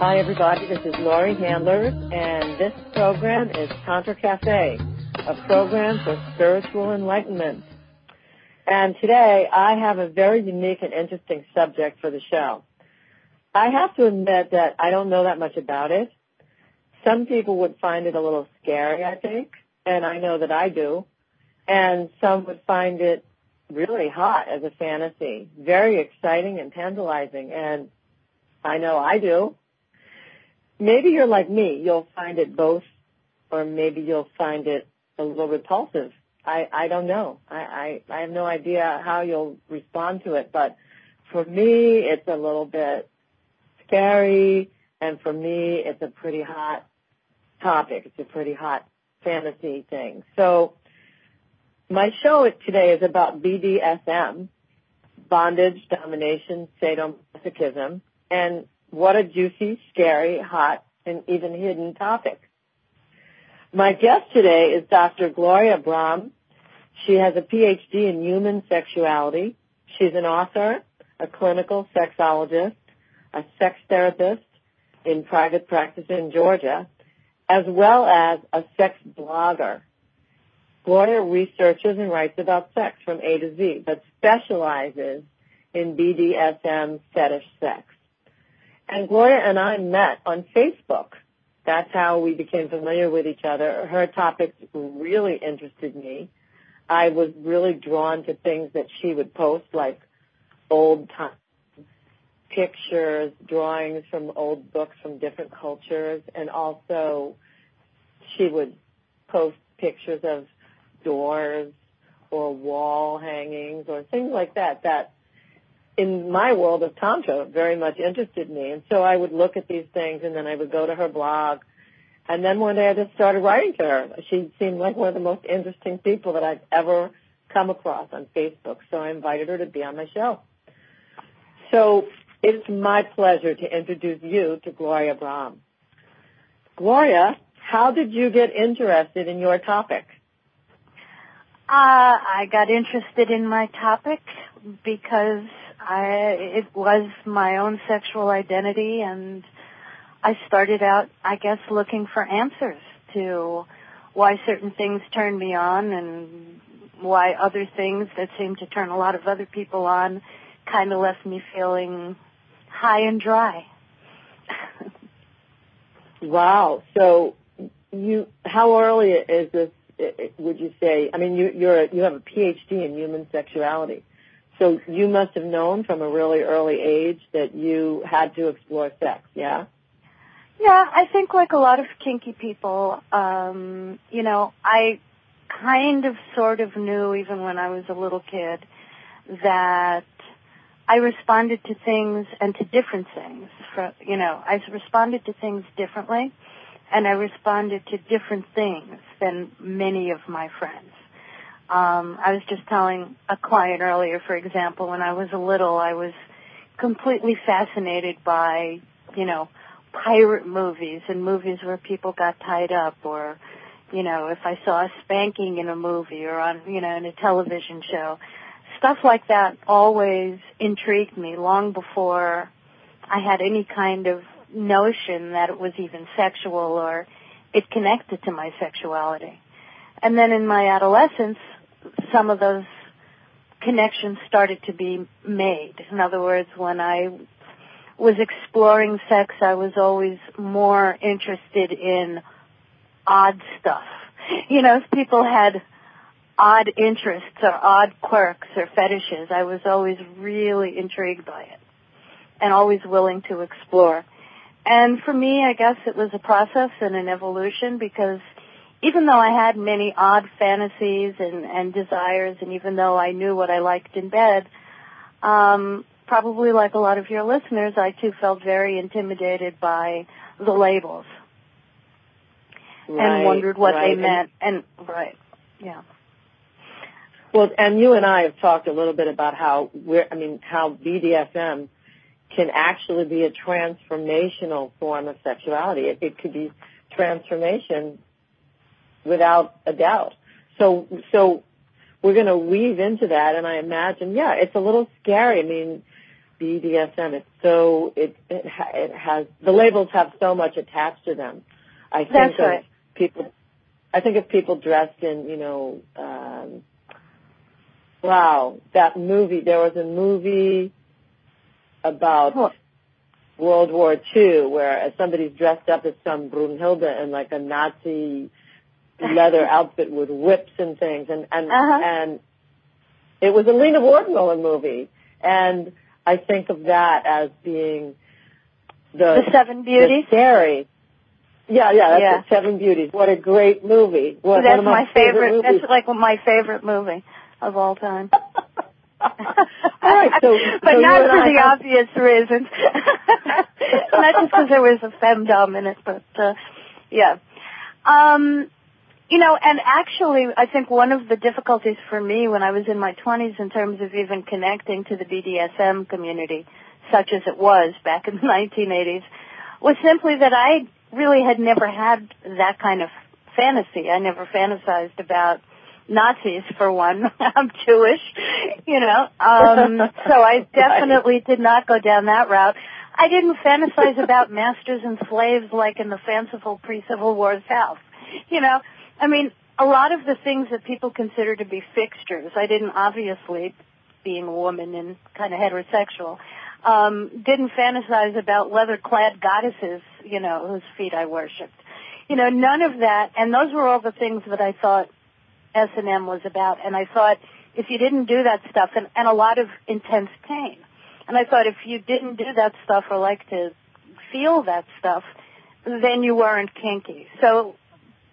Hi, everybody. This is Laurie Handlers, and this program is Tantra Cafe, a program for spiritual enlightenment. And today, I have a very unique and interesting subject for the show. I have to admit that I don't know that much about it. Some people would find it a little scary, I think, and I know that I do. And some would find it really hot as a fantasy, very exciting and tantalizing, and I know I do maybe you're like me. You'll find it both, or maybe you'll find it a little repulsive. I, I don't know. I, I, I have no idea how you'll respond to it, but for me, it's a little bit scary, and for me, it's a pretty hot topic. It's a pretty hot fantasy thing. So, my show today is about BDSM, bondage, domination, sadomasochism, and what a juicy, scary, hot, and even hidden topic. My guest today is Dr. Gloria Brame. She has a PhD in human sexuality. She's an author, a clinical sexologist, a sex therapist in private practice in Georgia, as well as a sex blogger. Gloria researches and writes about sex from A to Z, but specializes in BDSM fetish sex. And Gloria and I met on Facebook. That's how we became familiar with each other. Her topics really interested me. I was really drawn to things that she would post, like old time pictures, drawings from old books from different cultures, and also she would post pictures of doors or wall hangings or things like that that in my world of Tantra very much interested me. And so I would look at these things and then I would go to her blog. And then one day I just started writing to her. She seemed like one of the most interesting people that I've ever come across on Facebook. So I invited her to be on my show. So it's my pleasure to introduce you to Gloria Brame. Gloria, how did you get interested in your topic? Uh, I got interested in my topic because I, it was my own sexual identity and I started out, I guess, looking for answers to why certain things turned me on and why other things that seemed to turn a lot of other people on kind of left me feeling high and dry. wow. So you, how early is this, would you say? I mean, you, you're, a, you have a PhD in human sexuality. So you must have known from a really early age that you had to explore sex, yeah? Yeah, I think like a lot of kinky people, um, you know, I kind of sort of knew even when I was a little kid that I responded to things and to different things. For, you know, I responded to things differently and I responded to different things than many of my friends. Um, I was just telling a client earlier, for example, when I was a little, I was completely fascinated by, you know, pirate movies and movies where people got tied up or, you know, if I saw a spanking in a movie or on, you know, in a television show. Stuff like that always intrigued me long before I had any kind of notion that it was even sexual or it connected to my sexuality. And then in my adolescence, some of those connections started to be made. In other words, when I was exploring sex, I was always more interested in odd stuff. You know, if people had odd interests or odd quirks or fetishes, I was always really intrigued by it and always willing to explore. And for me, I guess it was a process and an evolution because even though I had many odd fantasies and, and desires, and even though I knew what I liked in bed, um, probably like a lot of your listeners, I too felt very intimidated by the labels right, and wondered what right. they meant. And right, yeah. Well, and you and I have talked a little bit about how we're, I mean, how BDSM can actually be a transformational form of sexuality. It, it could be transformation without a doubt. So, so we're going to weave into that, and I imagine, yeah, it's a little scary. I mean, BDSM. It's so it it, ha, it has the labels have so much attached to them. I think That's of right. people. I think of people dressed in you know. Um, wow, that movie. There was a movie about? World War II where somebody's dressed up as some Brunhilde in like a Nazi leather outfit with whips and things, and and Uh-huh. and it was a Lina Wertmüller movie, and I think of that as being the, The Seven Beauties. the scary. Yeah, yeah, that's Yeah. it, Seven Beauties. What a great movie! What, that's of my, favorite. movies. That's like my favorite movie of all time. all right, so but so not for the have- obvious reasons. not just because there was a femdom in it, but uh, yeah. Um, you know, and actually, I think one of the difficulties for me when I was in my 20s in terms of even connecting to the BDSM community, such as it was back in the 1980s, was simply that I really had never had that kind of fantasy. I never fantasized about Nazis for one. I'm Jewish, you know. Um, so I definitely did not go down that route. I didn't fantasize about masters and slaves like in the fanciful pre-Civil War South. You know, I mean, a lot of the things that people consider to be fixtures, I didn't obviously, being a woman and kind of heterosexual, um, didn't fantasize about leather-clad goddesses, you know, whose feet I worshipped. You know, none of that, and those were all the things that I thought S&M was about. And I thought if you didn't do that stuff, and, and a lot of intense pain, and I thought if you didn't do that stuff or like to feel that stuff, then you weren't kinky. So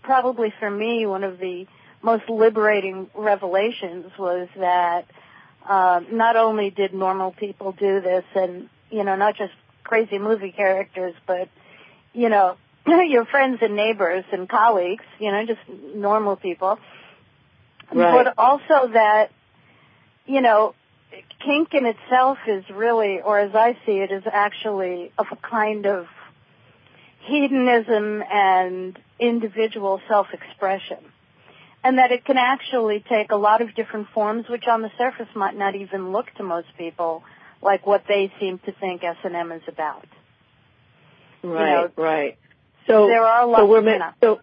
probably for me, one of the most liberating revelations was that uh, not only did normal people do this, and you know, not just crazy movie characters, but you know, your friends and neighbors and colleagues, you know, just normal people. Right. But also that, you know, kink in itself is really, or as I see it, is actually a kind of hedonism and individual self-expression. And that it can actually take a lot of different forms, which on the surface might not even look to most people like what they seem to think S&M is about. Right, know, right. So there are lots so we're ma- so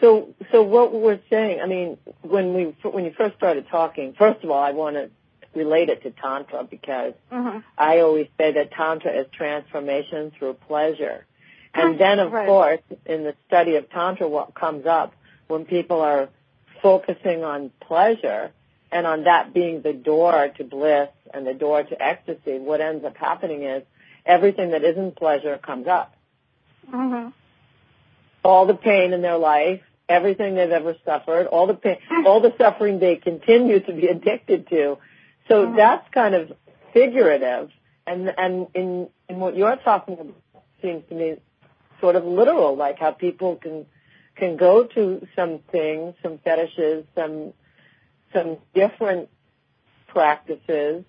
so so what we're saying. I mean, when we when you first started talking, first of all, I want to relate it to tantra because hmm I always say that tantra is transformation through pleasure, and then of Right. course in the study of tantra, what comes up when people are focusing on pleasure and on that being the door to bliss and the door to ecstasy, what ends up happening is everything that isn't pleasure comes up hmm all the pain in their life, everything they've ever suffered, all the pain, all the suffering they continue to be addicted to. So Mhm. that's kind of figurative, and and in in what you're talking about seems to me sort of literal, like how people can can go to some things, some fetishes, some some different practices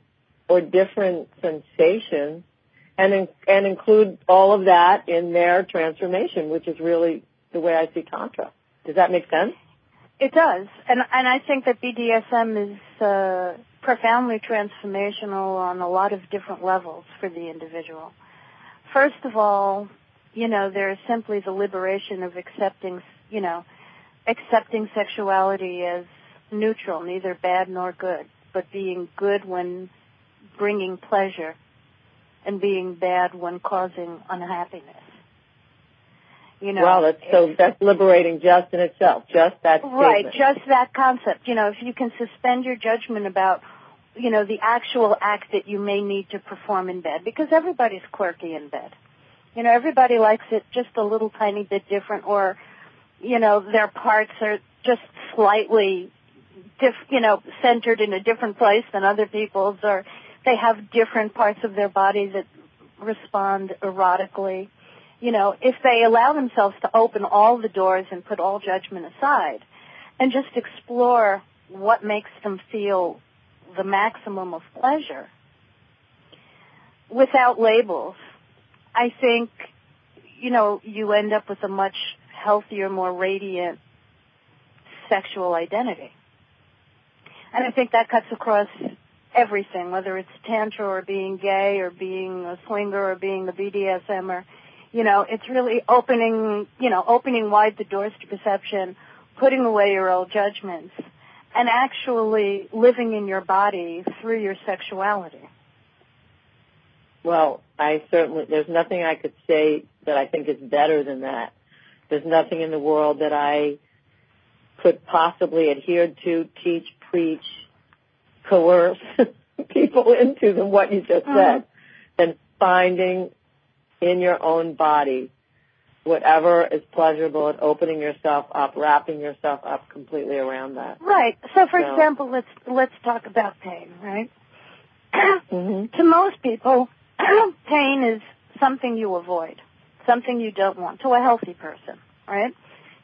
or different sensations and in, and include all of that in their transformation, which is really the way I see tantra. Does that make sense? It does, and and I think that BDSM is uh, profoundly transformational on a lot of different levels for the individual. First of all, you know, there is simply the liberation of accepting, you know, accepting sexuality as neutral, neither bad nor good, but being good when bringing pleasure and being bad when causing unhappiness. You know, well, that's so that's liberating just in itself. Just that statement. Right, just that concept. You know, if you can suspend your judgment about, you know, the actual act that you may need to perform in bed, because everybody's quirky in bed. You know, everybody likes it just a little tiny bit different, or, you know, their parts are just slightly, diff, you know, centered in a different place than other people's, or they have different parts of their body that respond erotically. You know, if they allow themselves to open all the doors and put all judgment aside and just explore what makes them feel the maximum of pleasure without labels, I think, you know, you end up with a much healthier, more radiant sexual identity. And I think that cuts across everything, whether it's tantra or being gay or being a swinger or being a BDSMer. You know, it's really opening, you know, opening wide the doors to perception, putting away your old judgments, and actually living in your body through your sexuality. Well, I certainly, there's nothing I could say that I think is better than that. There's nothing in the world that I could possibly adhere to, teach, preach, coerce people into than what you just mm-hmm. said. Than finding in your own body whatever is pleasurable and opening yourself up, wrapping yourself up completely around that. Right. So for so. example, let's let's talk about pain, right? mm-hmm. To most people, pain is something you avoid, something you don't want. To a healthy person, right?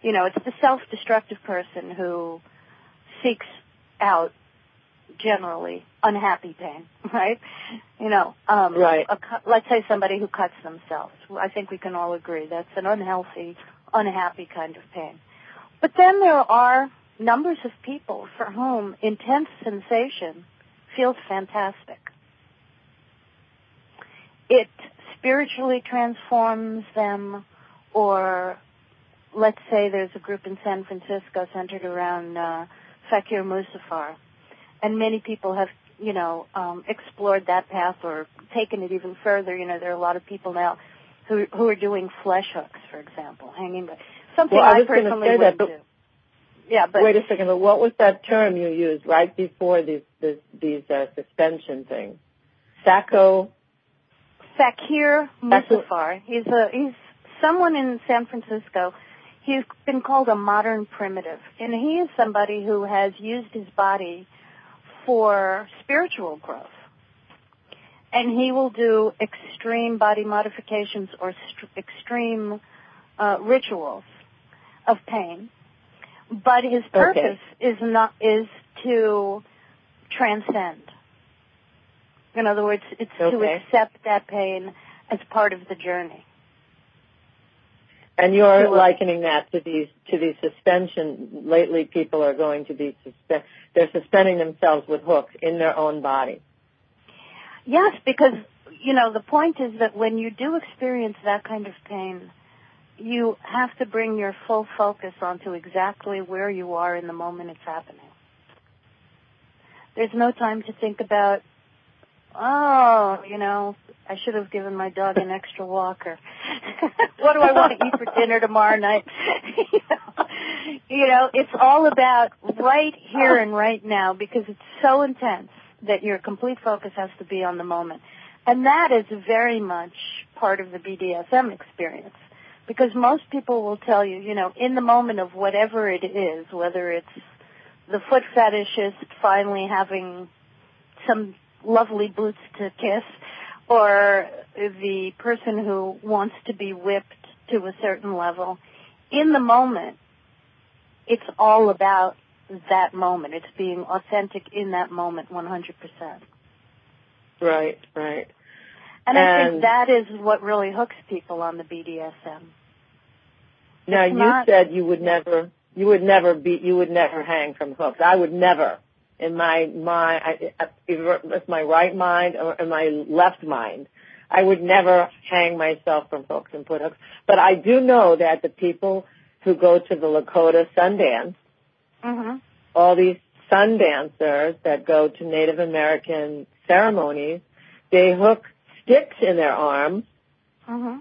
You know, it's the self-destructive person who seeks out generally unhappy pain, right? You know, um, right. A, let's say somebody who cuts themselves. I think we can all agree that's an unhealthy, unhappy kind of pain. But then there are numbers of people for whom intense sensation feels fantastic. It spiritually transforms them, or let's say there's a group in San Francisco centered around uh, Fakir Musafar and many people have you know um, explored that path or taken it even further. You know, there are a lot of people now who who are doing flesh hooks, for example, hanging. by Something well, I, I personally say that, but, do. Yeah, but wait a second. But what was that term you used right before these this, these uh, suspension things? Sacco. Fakir Musafar. He's a he's someone in San Francisco. He's been called a modern primitive, and he is somebody who has used his body for spiritual growth. And he will do extreme body modifications or st- extreme uh, rituals of pain. But his purpose okay. is not is to transcend. In other words, it's okay. to accept that pain as part of the journey. And you're uh, likening that to these to these suspension. Lately, people are going to be. They're suspending themselves with hooks in their own body. Yes, because you know the point is that when you do experience that kind of pain, you have to bring your full focus onto exactly where you are in the moment it's happening. There's no time to think about oh, you know, I should have given my dog an extra walker. what do I want to eat for dinner tomorrow night? you know, it's all about right here and right now because it's so intense that your complete focus has to be on the moment. And that is very much part of the BDSM experience. Because most people will tell you, you know, in the moment of whatever it is, whether it's the foot fetishist finally having some lovely boots to kiss, or the person who wants to be whipped to a certain level. In the moment, it's all about that moment. It's being authentic in that moment 100%. Right, right. And, and I think that is what really hooks people on the BDSM. Now it's you not, said you would never, you would never be, you would never hang from hooks. I would never in my mind, either with my right mind or in my left mind. I would never hang myself from hooks and put hooks. But I do know that the people who go to the Lakota Sundance, mm-hmm. all these sun dancers that go to Native American ceremonies, they hook sticks in their arms mm-hmm.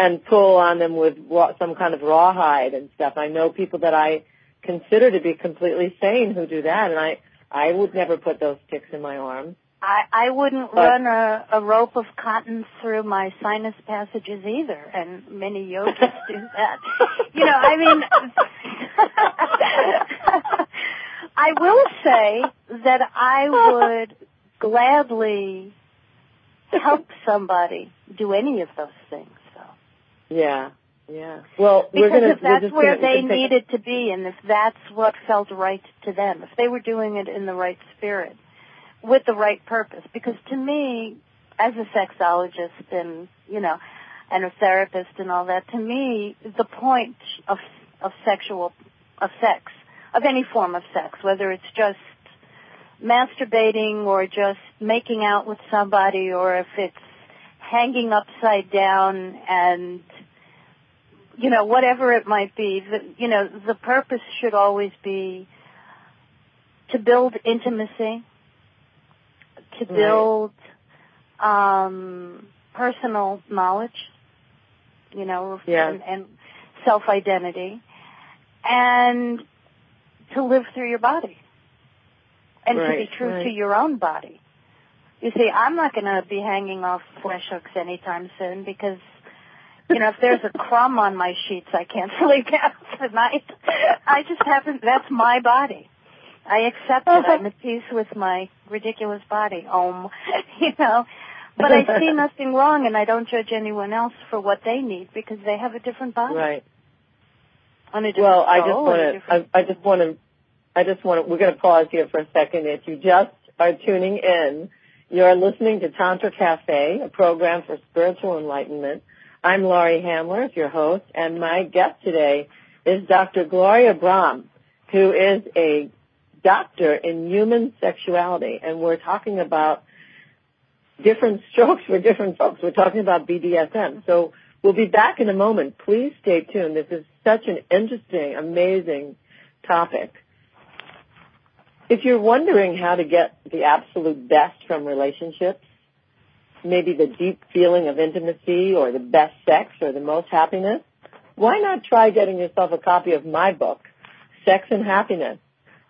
and pull on them with raw, some kind of rawhide and stuff. I know people that I consider to be completely sane who do that, and I I would never put those sticks in my arm. I, I wouldn't but, run a, a rope of cotton through my sinus passages either, and many yogis do that. You know, I mean, I will say that I would gladly help somebody do any of those things. So. Yeah, yeah. Well, because gonna, if that's where gonna, they needed to be, and if that's what felt right to them, if they were doing it in the right spirit, with the right purpose, because to me, as a sexologist and you know, and a therapist and all that, to me, the point of of sexual of sex, of any form of sex, whether it's just masturbating or just making out with somebody or if it's hanging upside down and you know whatever it might be the, you know the purpose should always be to build intimacy to build right. um personal knowledge you know and, and self identity and to live through your body and right, to be true right. to your own body. You see, I'm not going to be hanging off flesh hooks anytime soon because, you know, if there's a crumb on my sheets, I can't sleep at night. I just happen, that's my body. I accept it. I'm at peace with my ridiculous body. Om, you know. But I see nothing wrong and I don't judge anyone else for what they need because they have a different body. Right. On a different well, I just want to, I, I just want to I just want to, we're going to pause here for a second. If you just are tuning in, you're listening to Tantra Cafe, a program for spiritual enlightenment. I'm Laurie Handlers, your host, and my guest today is Dr. Gloria Brame, who is a doctor in human sexuality, and we're talking about different strokes for different folks. We're talking about BDSM. So we'll be back in a moment. Please stay tuned. This is such an interesting, amazing topic. If you're wondering how to get the absolute best from relationships, maybe the deep feeling of intimacy or the best sex or the most happiness, why not try getting yourself a copy of my book, Sex and Happiness,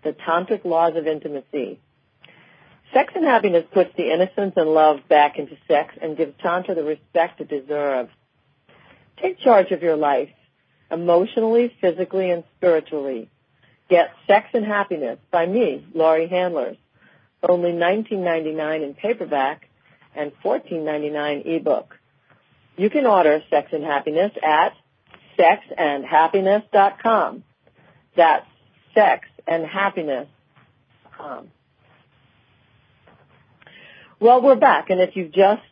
The Tantric Laws of Intimacy. Sex and Happiness puts the innocence and love back into sex and gives Tantra the respect it deserves. Take charge of your life, emotionally, physically, and spiritually. Get Sex and Happiness by me, Laurie Handlers. Only $19.99 in paperback and $14.99 ebook. You can order Sex and Happiness at sexandhappiness.com. That's sexandhappiness.com. Well, we're back, and if you've just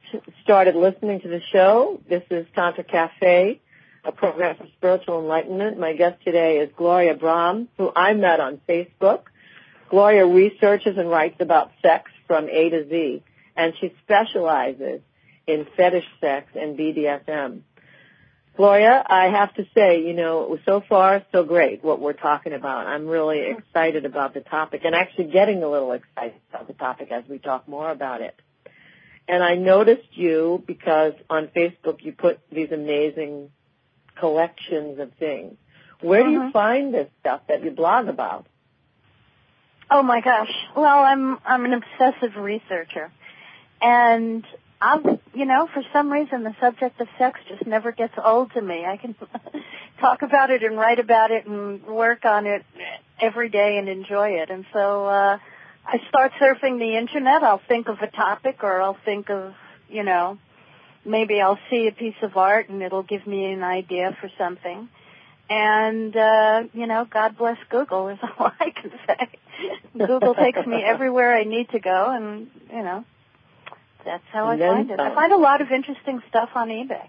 started listening to the show, this is Tantra Cafe a program for spiritual enlightenment. My guest today is Gloria Brame, who I met on Facebook. Gloria researches and writes about sex from A to Z, and she specializes in fetish sex and BDSM. Gloria, I have to say, you know, so far so great what we're talking about. I'm really excited about the topic and actually getting a little excited about the topic as we talk more about it. And I noticed you because on Facebook you put these amazing collections of things. Where do you mm-hmm. find this stuff that you blog about? Oh my gosh. Well, I'm I'm an obsessive researcher. And I'm, you know, for some reason the subject of sex just never gets old to me. I can talk about it and write about it and work on it every day and enjoy it. And so uh I start surfing the internet, I'll think of a topic or I'll think of, you know, maybe I'll see a piece of art and it'll give me an idea for something. And, uh, you know, God bless Google is all I can say. Google takes me everywhere I need to go and, you know, that's how I find it. I find a lot of interesting stuff on eBay.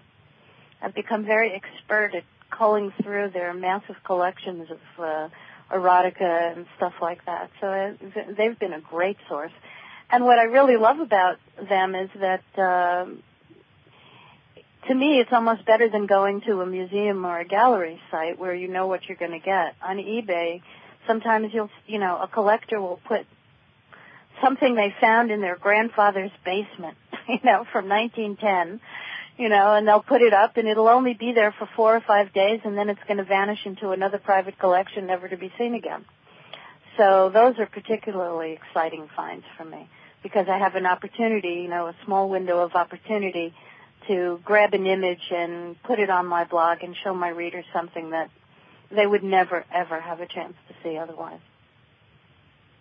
I've become very expert at culling through their massive collections of, uh, erotica and stuff like that. So uh, they've been a great source. And what I really love about them is that, um, to me, it's almost better than going to a museum or a gallery site where you know what you're going to get. On eBay, sometimes you'll, you know, a collector will put something they found in their grandfather's basement, you know, from 1910, you know, and they'll put it up and it'll only be there for four or five days and then it's going to vanish into another private collection never to be seen again. So those are particularly exciting finds for me because I have an opportunity, you know, a small window of opportunity to grab an image and put it on my blog and show my readers something that they would never ever have a chance to see otherwise.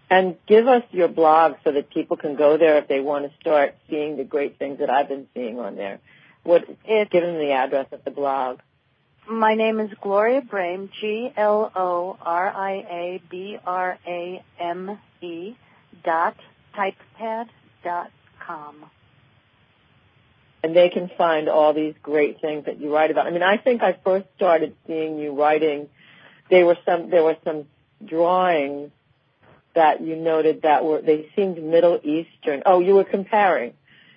And give us your blog so that people can go there if they want to start seeing the great things that I've been seeing on there. What it, give them the address of the blog. My name is Gloria Brame, G L O R I A B R A M E dot typepad dot com and they can find all these great things that you write about. I mean, I think I first started seeing you writing. There were some there were some drawings that you noted that were they seemed Middle Eastern. Oh, you were comparing.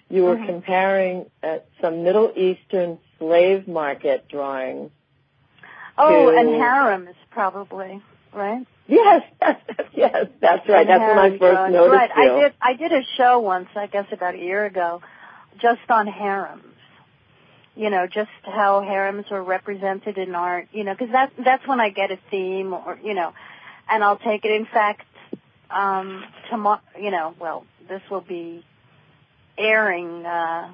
You were Mhm. comparing uh, some Middle Eastern slave market drawings. Oh, to- and harems probably, right? Yes, yes, yes, that's right. And That's when I first drawings. noticed Right. you. I did. I did a show once, I guess about a year ago, just on harems. You know, just how harems were represented in art. You know, because that that's when I get a theme, or you know, and I'll take it. In fact, um, tomorrow. You know, well, this will be airing uh,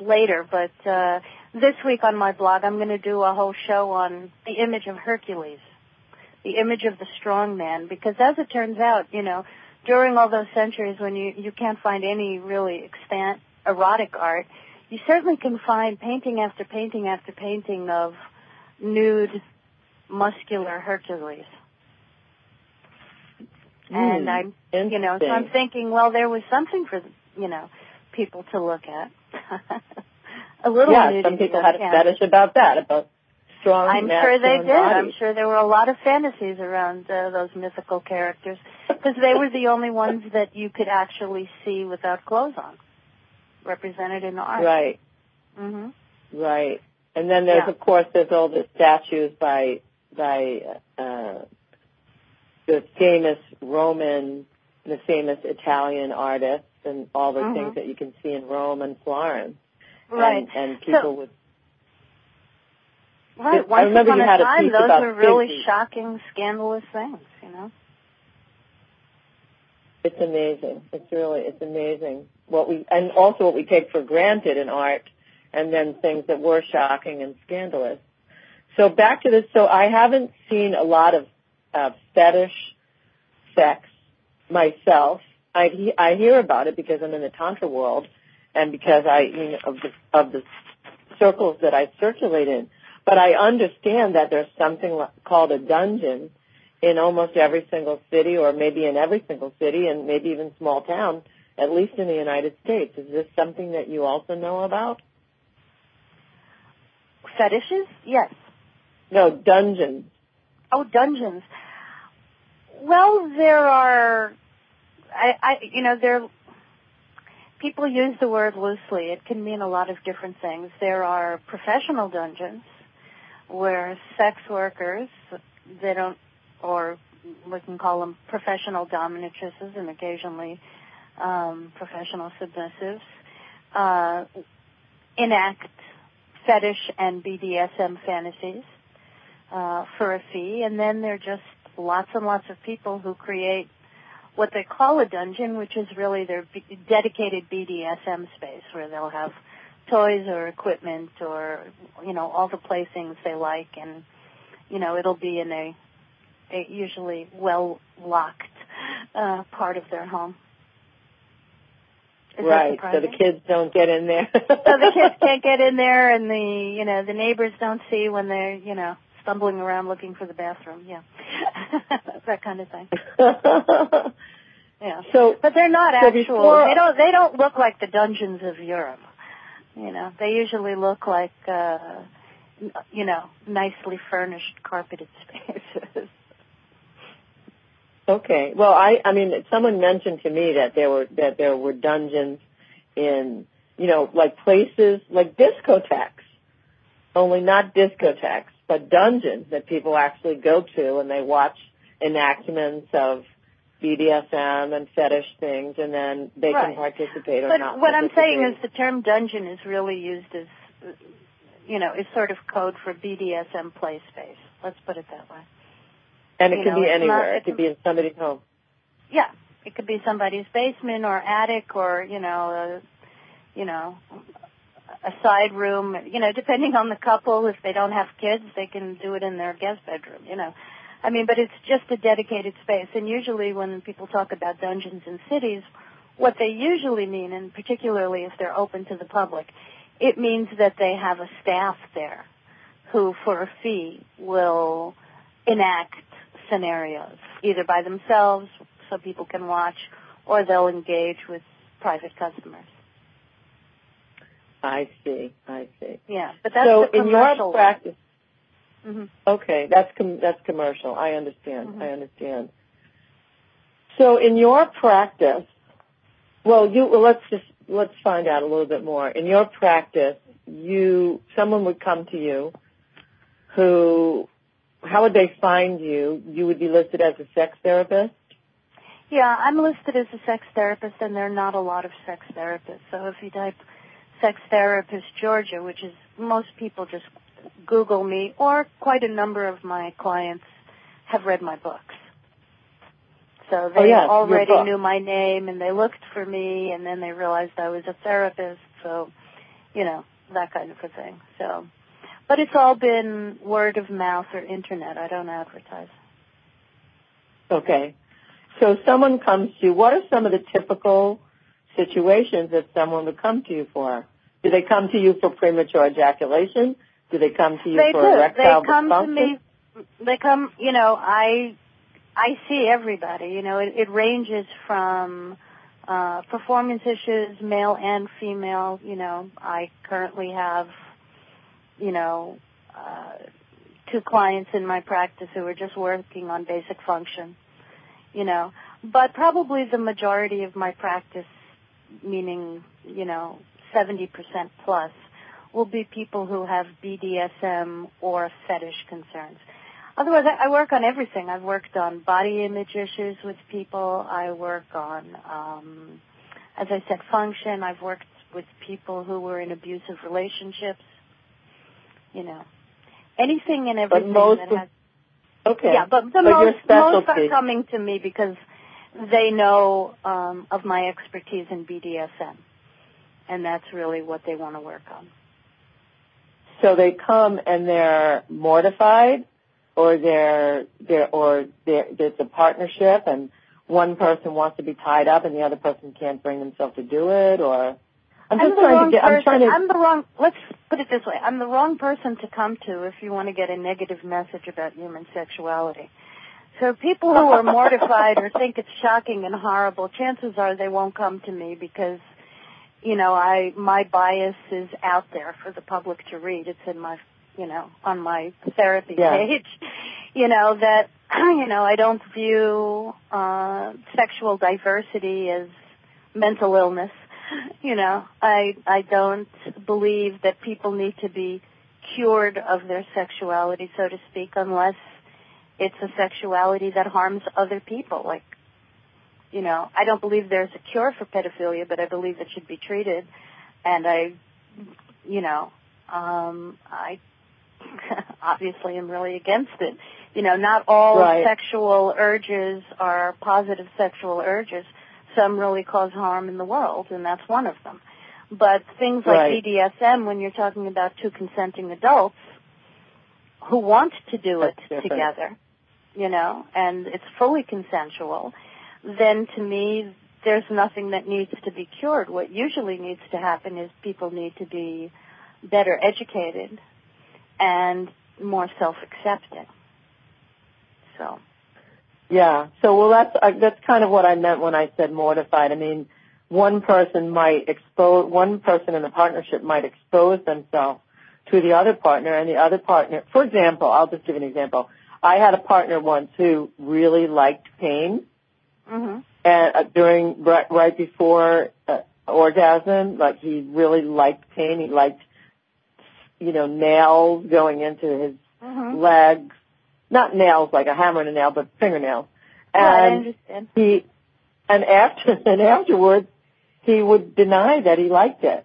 later, but uh, this week on my blog, I'm going to do a whole show on the image of Hercules the image of the strong man because as it turns out, you know, during all those centuries when you, you can't find any really extant erotic art, you certainly can find painting after painting after painting of nude, muscular Hercules. And Hmm, I'm, you know, so I'm thinking, well, there was something for, you know, people to look at. a little yeah, nudity some people had a fetish about that, about strong I'm sure they did. I'm sure there were a lot of fantasies around uh, those mythical characters because they were the only ones that you could actually see without clothes on, represented in art. Right, hmm right. And then there's, Yeah. of course, there's all the statues by by uh, the famous Roman, the famous Italian artists, and all the Mhm. things that you can see in Rome and Florence. Right. And, and people So- would. Right. I remember upon you had a time, piece those about were really Pixie. shocking, scandalous things. You know. It's amazing. It's really it's amazing what we and also what we take for granted in art, and then things that were shocking and scandalous. So back to this. So I haven't seen a lot of uh, fetish sex myself. I I hear about it because I'm in the tantra world, and because I you know, of the of the circles that I circulate in. But I understand that there's something called a dungeon in almost every single city, or maybe in every single city, and maybe even small town, at least in the United States. Is this something that you also know about? Fetishes? Yes. No, dungeons. Oh, dungeons. Well, there are, I, I, you know, there, people use the word loosely. It can mean a lot of different things. There are professional dungeons where sex workers, they don't, or we can call them professional dominatrices and occasionally um, professional submissives, uh, enact fetish and BDSM fantasies uh, for a fee, and then there are just lots and lots of people who create what they call a dungeon, which is really their b- dedicated BDSM space where they'll have toys or equipment or you know all the playthings they like, and you know it'll be in a, a usually well locked uh, part of their home. Is right. So the kids don't get in there. so the kids can't get in there and the you know the neighbors don't see when they're you know stumbling around looking for the bathroom yeah. That kind of thing. Yeah. So but they're not So actual before- they don't they don't look like the dungeons of europe you know. They usually look like uh you know nicely furnished carpeted spaces. Okay. Well, I I mean, someone mentioned to me that there were that there were dungeons in you know like places like discotheques, only not discotheques, but dungeons that people actually go to and they watch enactments of BDSM and fetish things, and then they Right. can participate or but not. what i'm saying is the term dungeon is really used as you know is sort of code for bdsm play space let's put it that way and it you could know, be it's not- anywhere. it could be in somebody's home. Yeah, it could be somebody's basement or attic or you know, a, you know, a side room. You know, depending on the couple. If they don't have kids, they can do it in their guest bedroom. You know, I mean, but it's just a dedicated space. And usually, when people talk about dungeons in cities, what they usually mean, and particularly if they're open to the public, it means that they have a staff there who, for a fee, will enact scenarios, either by themselves so people can watch, or they'll engage with private customers. I see. I see. Yeah, but that's so in your practice, hmm Okay, that's com- that's commercial. I understand. Mhm. I understand. So in your practice, well, you well, let's just let's find out a little bit more. In your practice, you someone would come to you who how would they find you? You would be listed as a sex therapist? Yeah, I'm listed as a sex therapist and there are not a lot of sex therapists. So if you type sex therapist Georgia, which is most people just Google me or quite a number of my clients have read my books. So oh, they oh, yes, already knew my name and they looked for me and then they realized I was a therapist. So, you know, that kind of a thing. So, but it's all been word of mouth or internet. I don't advertise. Okay. So someone comes to you. What are some of the typical situations that someone would come to you for? Do they come to you for premature ejaculation? Do they come to you they for do. erectile They come dysfunction? to me. They come. You know, I I see everybody. You know, it, it ranges from uh, performance issues, male and female. You know, I currently have, you know, uh, two clients in my practice who are just working on basic function. You know, but probably the majority of my practice, meaning, you know, 70% plus, will be people who have BDSM or fetish concerns. Otherwise, I work on everything. I've worked on body image issues with people. I work on, um, as I said, function. I've worked with people who were in abusive relationships. You know, anything and everything most that of- has. Okay. Yeah, but the But most most are coming to me because they know um, of my expertise in BDSM, and that's really what they want to work on. So they come and they're mortified, or they're they're or they're, it's a partnership, and one person wants to be tied up, and the other person can't bring themselves to do it, or I'm just the trying to get. person. I'm trying to. I'm the wrong. Let's put it this way: I'm the wrong person to come to if you want to get a negative message about human sexuality. So people who are mortified or think it's shocking and horrible, chances are they won't come to me because, you know, I my bias is out there for the public to read. It's in my, you know, on my therapy Yeah. page. You know that, you know, I don't view uh, sexual diversity as mental illness. You know, I I don't believe that people need to be cured of their sexuality, so to speak, unless it's a sexuality that harms other people. Like, you know, I don't believe there's a cure for pedophilia, but I believe it should be treated. And I, you know, um, I obviously am really against it. You know, not all Right. sexual urges are positive sexual urges. Some really cause harm in the world, and that's one of them. But things like Right. BDSM, when you're talking about two consenting adults who want to do it different. together, you know, and it's fully consensual, then to me, there's nothing that needs to be cured. What usually needs to happen is people need to be better educated and more self-accepting. So, Yeah. So well, that's uh, that's kind of what I meant when I said mortified. I mean, one person might expose one person in a partnership might expose themselves to the other partner, and the other partner. For example, I'll just give an example. I had a partner once who really liked pain, hmm and uh, during right, right before uh, orgasm, like he really liked pain. He liked, you know, nails going into his hmm legs, not nails like a hammer and a nail, but fingernails. And understand. he, and after, and afterwards, he would deny that he liked it.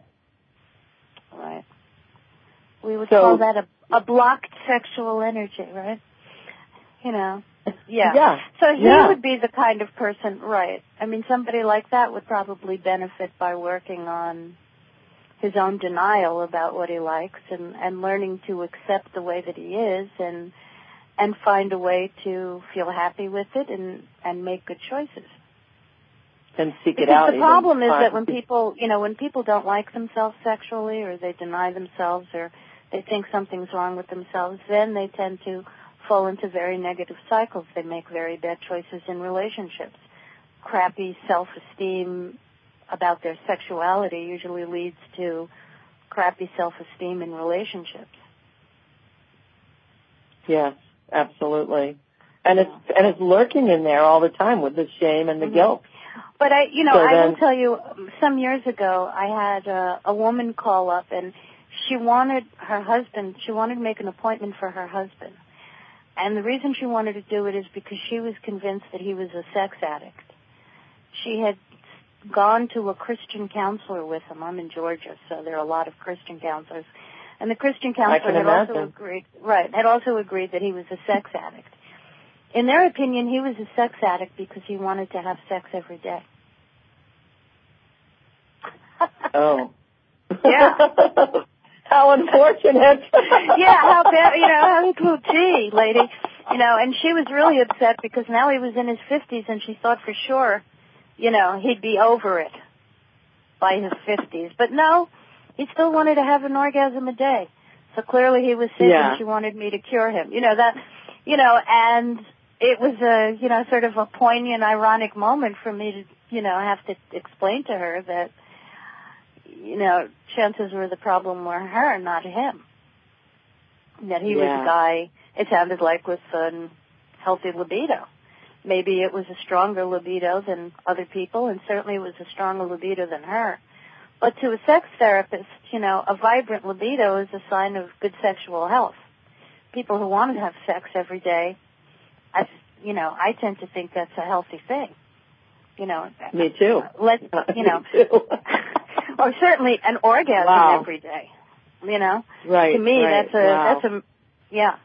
Right. We would So- call that a, a blocked sexual energy, right? You know. Yeah. Yeah. So he Yeah. would be the kind of person, right? I mean, somebody like that would probably benefit by working on his own denial about what he likes and and learning to accept the way that he is and and find a way to feel happy with it and and make good choices. And seek it Because out. the problem is that when people, you know, when people don't like themselves sexually or they deny themselves or they think something's wrong with themselves, then they tend to fall into very negative cycles. They make very bad choices in relationships. Crappy self-esteem about their sexuality usually leads to crappy self-esteem in relationships. Yes, absolutely. and it's and it's lurking in there all the time with the shame and the Mhm. guilt. But I, you know, So I then- will tell you, some years ago, I had a, a woman call up and she wanted her husband, she wanted to make an appointment for her husband. And the reason she wanted to do it is because she was convinced that he was a sex addict. She had gone to a Christian counselor with him. I'm in Georgia, so there are a lot of Christian counselors. And the Christian counselor had also agreed, right, had also agreed that he was a sex addict. In their opinion, he was a sex addict because he wanted to have sex every day. Oh. Yeah. How unfortunate. yeah, how bad, you know, cool, gee, lady, you know, and she was really upset because now he was in his fifties and she thought for sure, you know, he'd be over it by his fifties. But no, he still wanted to have an orgasm a day. So clearly he was sick Yeah. and she wanted me to cure him. You know, that, you know, and it was a, you know, sort of a poignant, ironic moment for me to, you know, have to explain to her that, you know, chances were the problem were her, not him. That he was a guy, it sounded like with um, healthy libido. Maybe it was a stronger libido than other people, and certainly it was a stronger libido than her. But to a sex therapist, you know, a vibrant libido is a sign of good sexual health. People who want to have sex every day, I, you know, I tend to think that's a healthy thing. You know, Me too. Let's, you know, Or certainly an orgasm Wow. every day. You know, right. to me right. that's a wow. that's a yeah.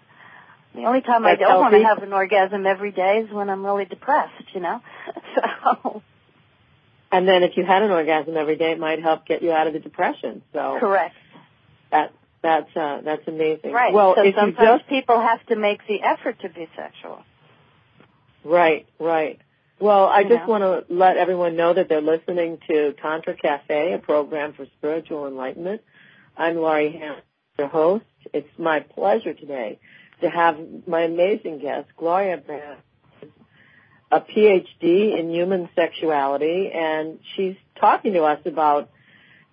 The only time I don't want to have an orgasm every day is when I'm really depressed. You know, so And then if you had an orgasm every day, it might help get you out of the depression. So correct. that that's uh, that's amazing. Right. Well, so if you just people have to make the effort to be sexual. right, right. Well, I just know. want to let everyone know that they're listening to Tantra Cafe, a program for spiritual enlightenment. I'm Laurie Ham, your host. It's my pleasure today to have my amazing guest, Gloria Brame, a PhD in human sexuality, and she's talking to us about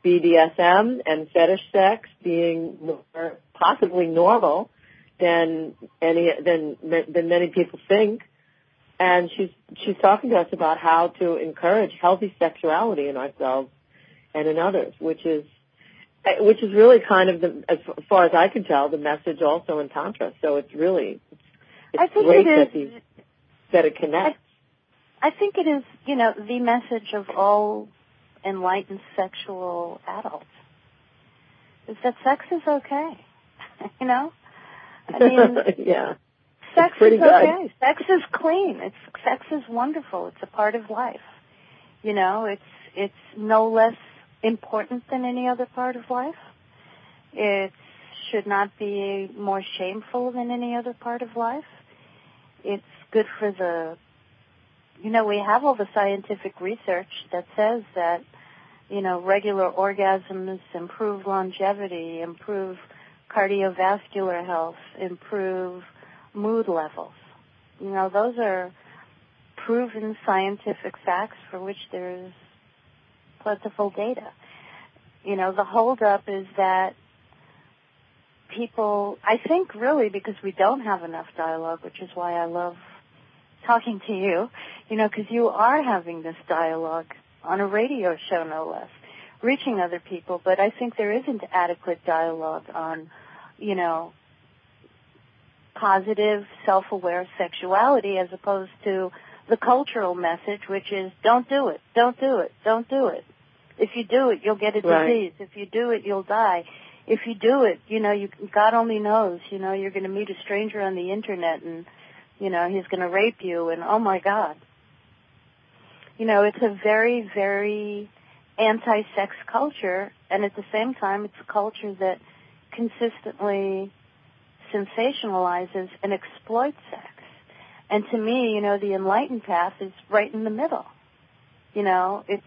BDSM and fetish sex being more possibly normal than any than than many people think. And she's she's talking to us about how to encourage healthy sexuality in ourselves and in others, which is which is really kind of the as far as I can tell the message also in tantra. So it's really it's I think great it that is. these that it connects. I think it is, you know, the message of all enlightened sexual adults is that sex is okay. you know, I mean, yeah. Sex pretty is good. okay. Sex is clean. It's sex is wonderful. It's a part of life. You know, it's it's no less important than any other part of life. It should not be more shameful than any other part of life. It's good for the you know, we have all the scientific research that says that, you know, regular orgasms improve longevity, improve cardiovascular health, improve mood levels. You know, those are proven scientific facts for which there's plentiful data. You know, the holdup is that people, I think really because we don't have enough dialogue, which is why I love talking to you, you know, because you are having this dialogue on a radio show, no less, reaching other people. But I think there isn't adequate dialogue on, you know, positive, self-aware sexuality as opposed to the cultural message, which is don't do it, don't do it, don't do it. If you do it, you'll get a Right. disease. If you do it, you'll die. If you do it, you know, you God only knows. You know, you're going to meet a stranger on the internet, and you know he's going to rape you, and oh my God. You know, it's a very, very anti-sex culture, and at the same time, it's a culture that consistently sensationalizes and exploits sex. And to me, you know, the enlightened path is right in the middle. You know, it's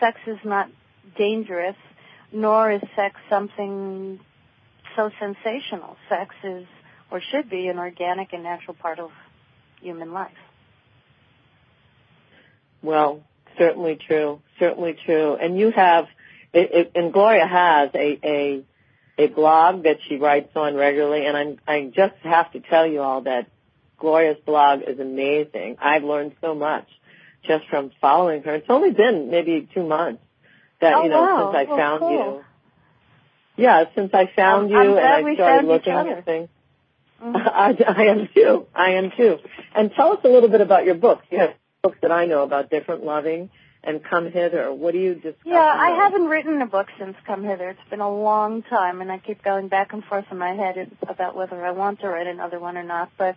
sex is not dangerous, nor is sex something so sensational. Sex is, or should be, an organic and natural part of human life. Well, certainly true. Certainly true. And you have, it, it, and Gloria has a, a a blog that she writes on regularly, and I'm, I just have to tell you all that Gloria's blog is amazing. I've learned so much just from following her. It's only been maybe two months that oh, you know wow. since I well, found cool. you. Yeah, since I found I'm, you I'm and I started looking at things. Mhm. I, I am too. I am too. And tell us a little bit about your books. You have books that I know about, Different Loving and Come Hither. What do you discuss? Yeah, I haven't written a book since Come Hither. It's been a long time, and I keep going back and forth in my head about whether I want to write another one or not. But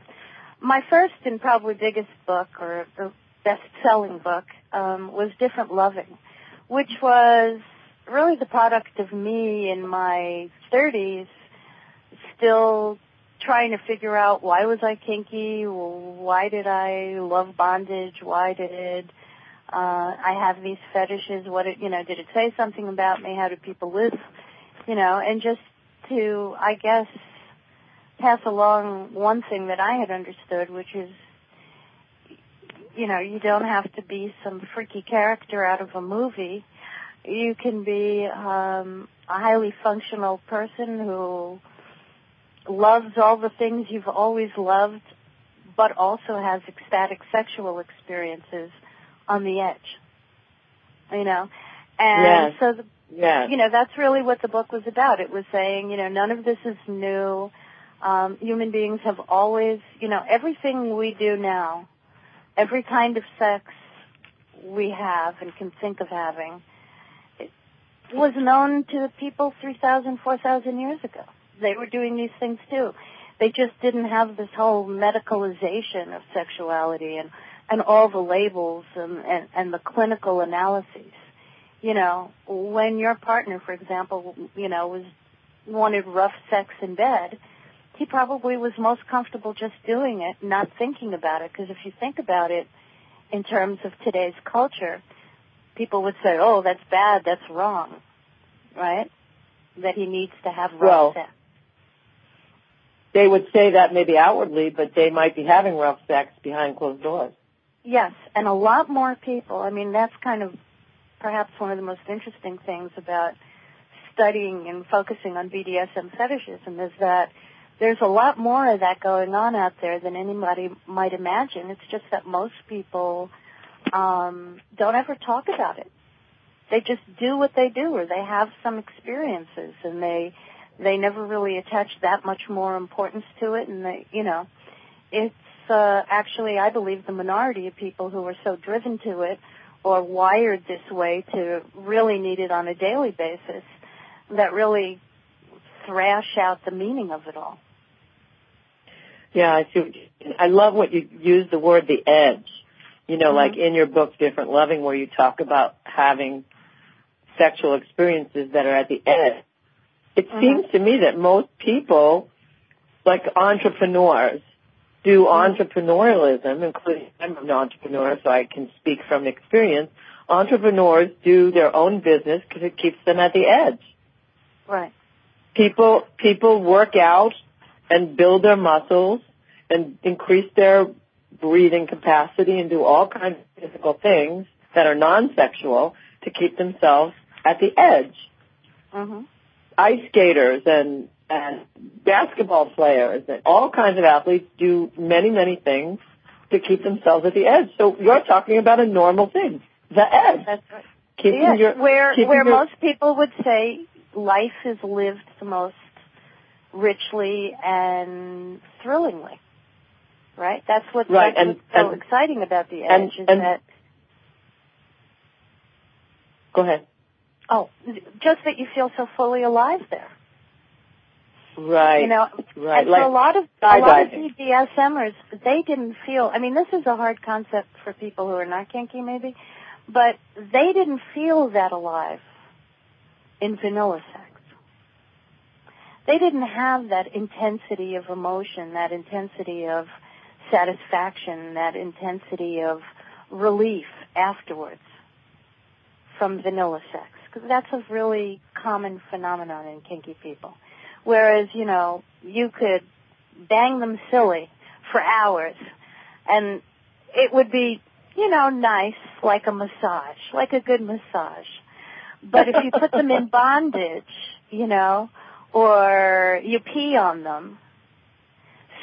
my first and probably biggest book, or, or best-selling book, um, was Different Loving, which was really the product of me in my 30s, still trying to figure out why was I kinky, why did I love bondage, why did I have these fetishes, what it, you know, did it say something about me, how do people live, you know, and just to, I guess, pass along one thing that I had understood, which is, you know, you don't have to be some freaky character out of a movie. You can be um, a highly functional person who loves all the things you've always loved, but also has ecstatic sexual experiences on the edge. You know, and Yes. so the Yes. you know, that's really what the book was about. It was saying, you know, none of this is new. Um, human beings have always, you know, everything we do now, every kind of sex we have and can think of having, it was known to the people 3,000, 4,000 years ago. They were doing these things too. They just didn't have this whole medicalization of sexuality and, and all the labels and, and, and the clinical analyses you know, when your partner, for example, you know, was wanted rough sex in bed, he probably was most comfortable just doing it, not thinking about it. Because if you think about it in terms of today's culture, people would say, "Oh, that's bad, that's wrong," right? That he needs to have rough Well, sex. They would say that maybe outwardly, but they might be having rough sex behind closed doors. Yes, and a lot more people. I mean, that's kind of perhaps one of the most interesting things about studying and focusing on BDSM fetishism is that there's a lot more of that going on out there than anybody might imagine. It's just that most people um, don't ever talk about it. They just do what they do, or they have some experiences, and they they never really attach that much more importance to it. And they, you know, it's uh, actually, I believe, the minority of people who are so driven to it or wired this way to really need it on a daily basis that really thrash out the meaning of it all. Yeah, I see. I love what you use the word the edge. You know, Mhm. like in your book, Different Loving, where you talk about having sexual experiences that are at the edge. It Mhm. seems to me that most people, like entrepreneurs, do entrepreneurialism, including I'm an entrepreneur, so I can speak from experience. Entrepreneurs do their own business because it keeps them at the edge. Right. People people work out and build their muscles and increase their breathing capacity and do all kinds of physical things that are non-sexual to keep themselves at the edge. Mhm. Ice skaters and and basketball players and all kinds of athletes do many many things to keep themselves at the edge. So you're talking about a normal thing, the edge. That's right. Keeping Yes, your where where your- most people would say life is lived the most richly and thrillingly. Right? That's what Right, that's and- what's so and- exciting about the edge and- is and- that go ahead. oh, just that you feel so fully alive there. Right. You know, right. and like a lot of a lot of. BDSMers, they didn't feel. I mean, this is a hard concept for people who are not kinky, maybe, but they didn't feel that alive in vanilla sex. They didn't have that intensity of emotion, that intensity of satisfaction, that intensity of relief afterwards from vanilla sex, because that's a really common phenomenon in kinky people. Whereas, you know, you could bang them silly for hours and it would be, you know, nice like a massage, like a good massage. But if you put them in bondage, you know, or you pee on them,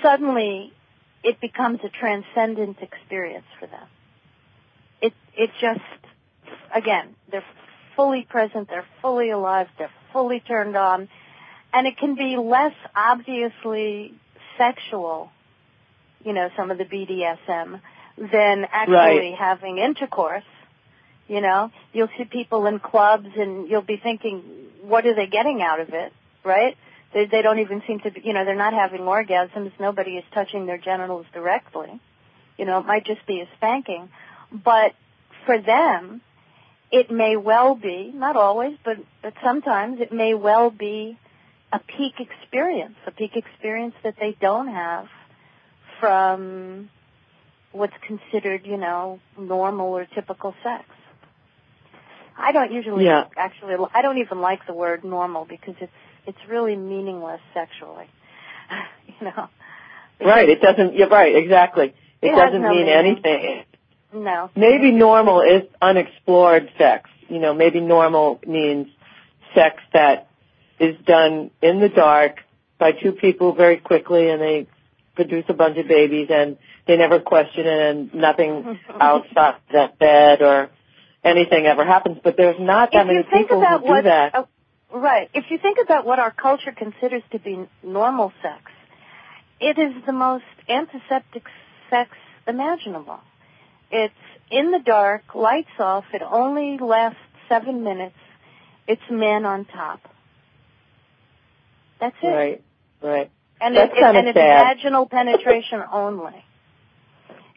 suddenly it becomes a transcendent experience for them. It it just again, they're fully present, they're fully alive, they're fully turned on, and it can be less obviously sexual, you know, some of the BDSM than actually Right. having intercourse. You know, you'll see people in clubs and you'll be thinking, what are they getting out of it, right? They, they don't even seem to be, you know, they're not having orgasms. Nobody is touching their genitals directly. You know, it might just be a spanking. But for them, it may well be, not always, but, but sometimes it may well be a peak experience, a peak experience that they don't have from what's considered, you know, normal or typical sex. I don't usually Yeah. actually I don't even like the word normal because it's it's really meaningless sexually. you know. Right. It doesn't. You're right. Exactly. It, It doesn't no mean meaning. anything. No. Maybe normal is unexplored sex. You know, maybe normal means sex that is done in the dark by two people very quickly and they produce a bunch of babies and they never question it and nothing outside that bed or anything ever happens. But there's not that if many people who what do that. uh, right, if you think about what our culture considers to be normal sex, it is the most antiseptic sex imaginable. It's in the dark, lights off. It only lasts seven minutes. It's men on top. That's it. Right. Right. And That's it, it, and it's vaginal penetration only.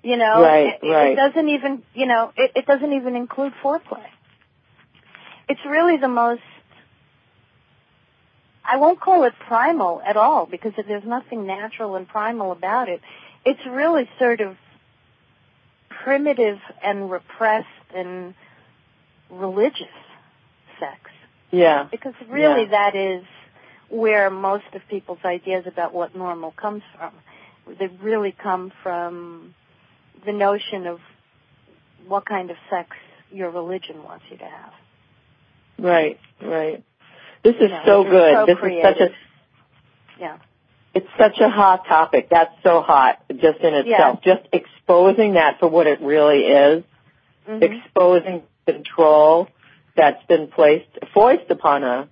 You know, Right, it, right. it doesn't even, you know, it, it doesn't even include foreplay. It's really the most, I won't call it primal at all because there's nothing natural and primal about it. It's really sort of primitive and repressed and religious sex Yeah. because really Yeah. that is where most of people's ideas about what normal comes from. They really come from the notion of what kind of sex your religion wants you to have. Right. Right. This is You know, so good. so this is such a. Yeah. it's such a hot topic. That's so hot just in itself. Just exposing that for what it really is, Mhm. exposing control that's been placed, foisted upon us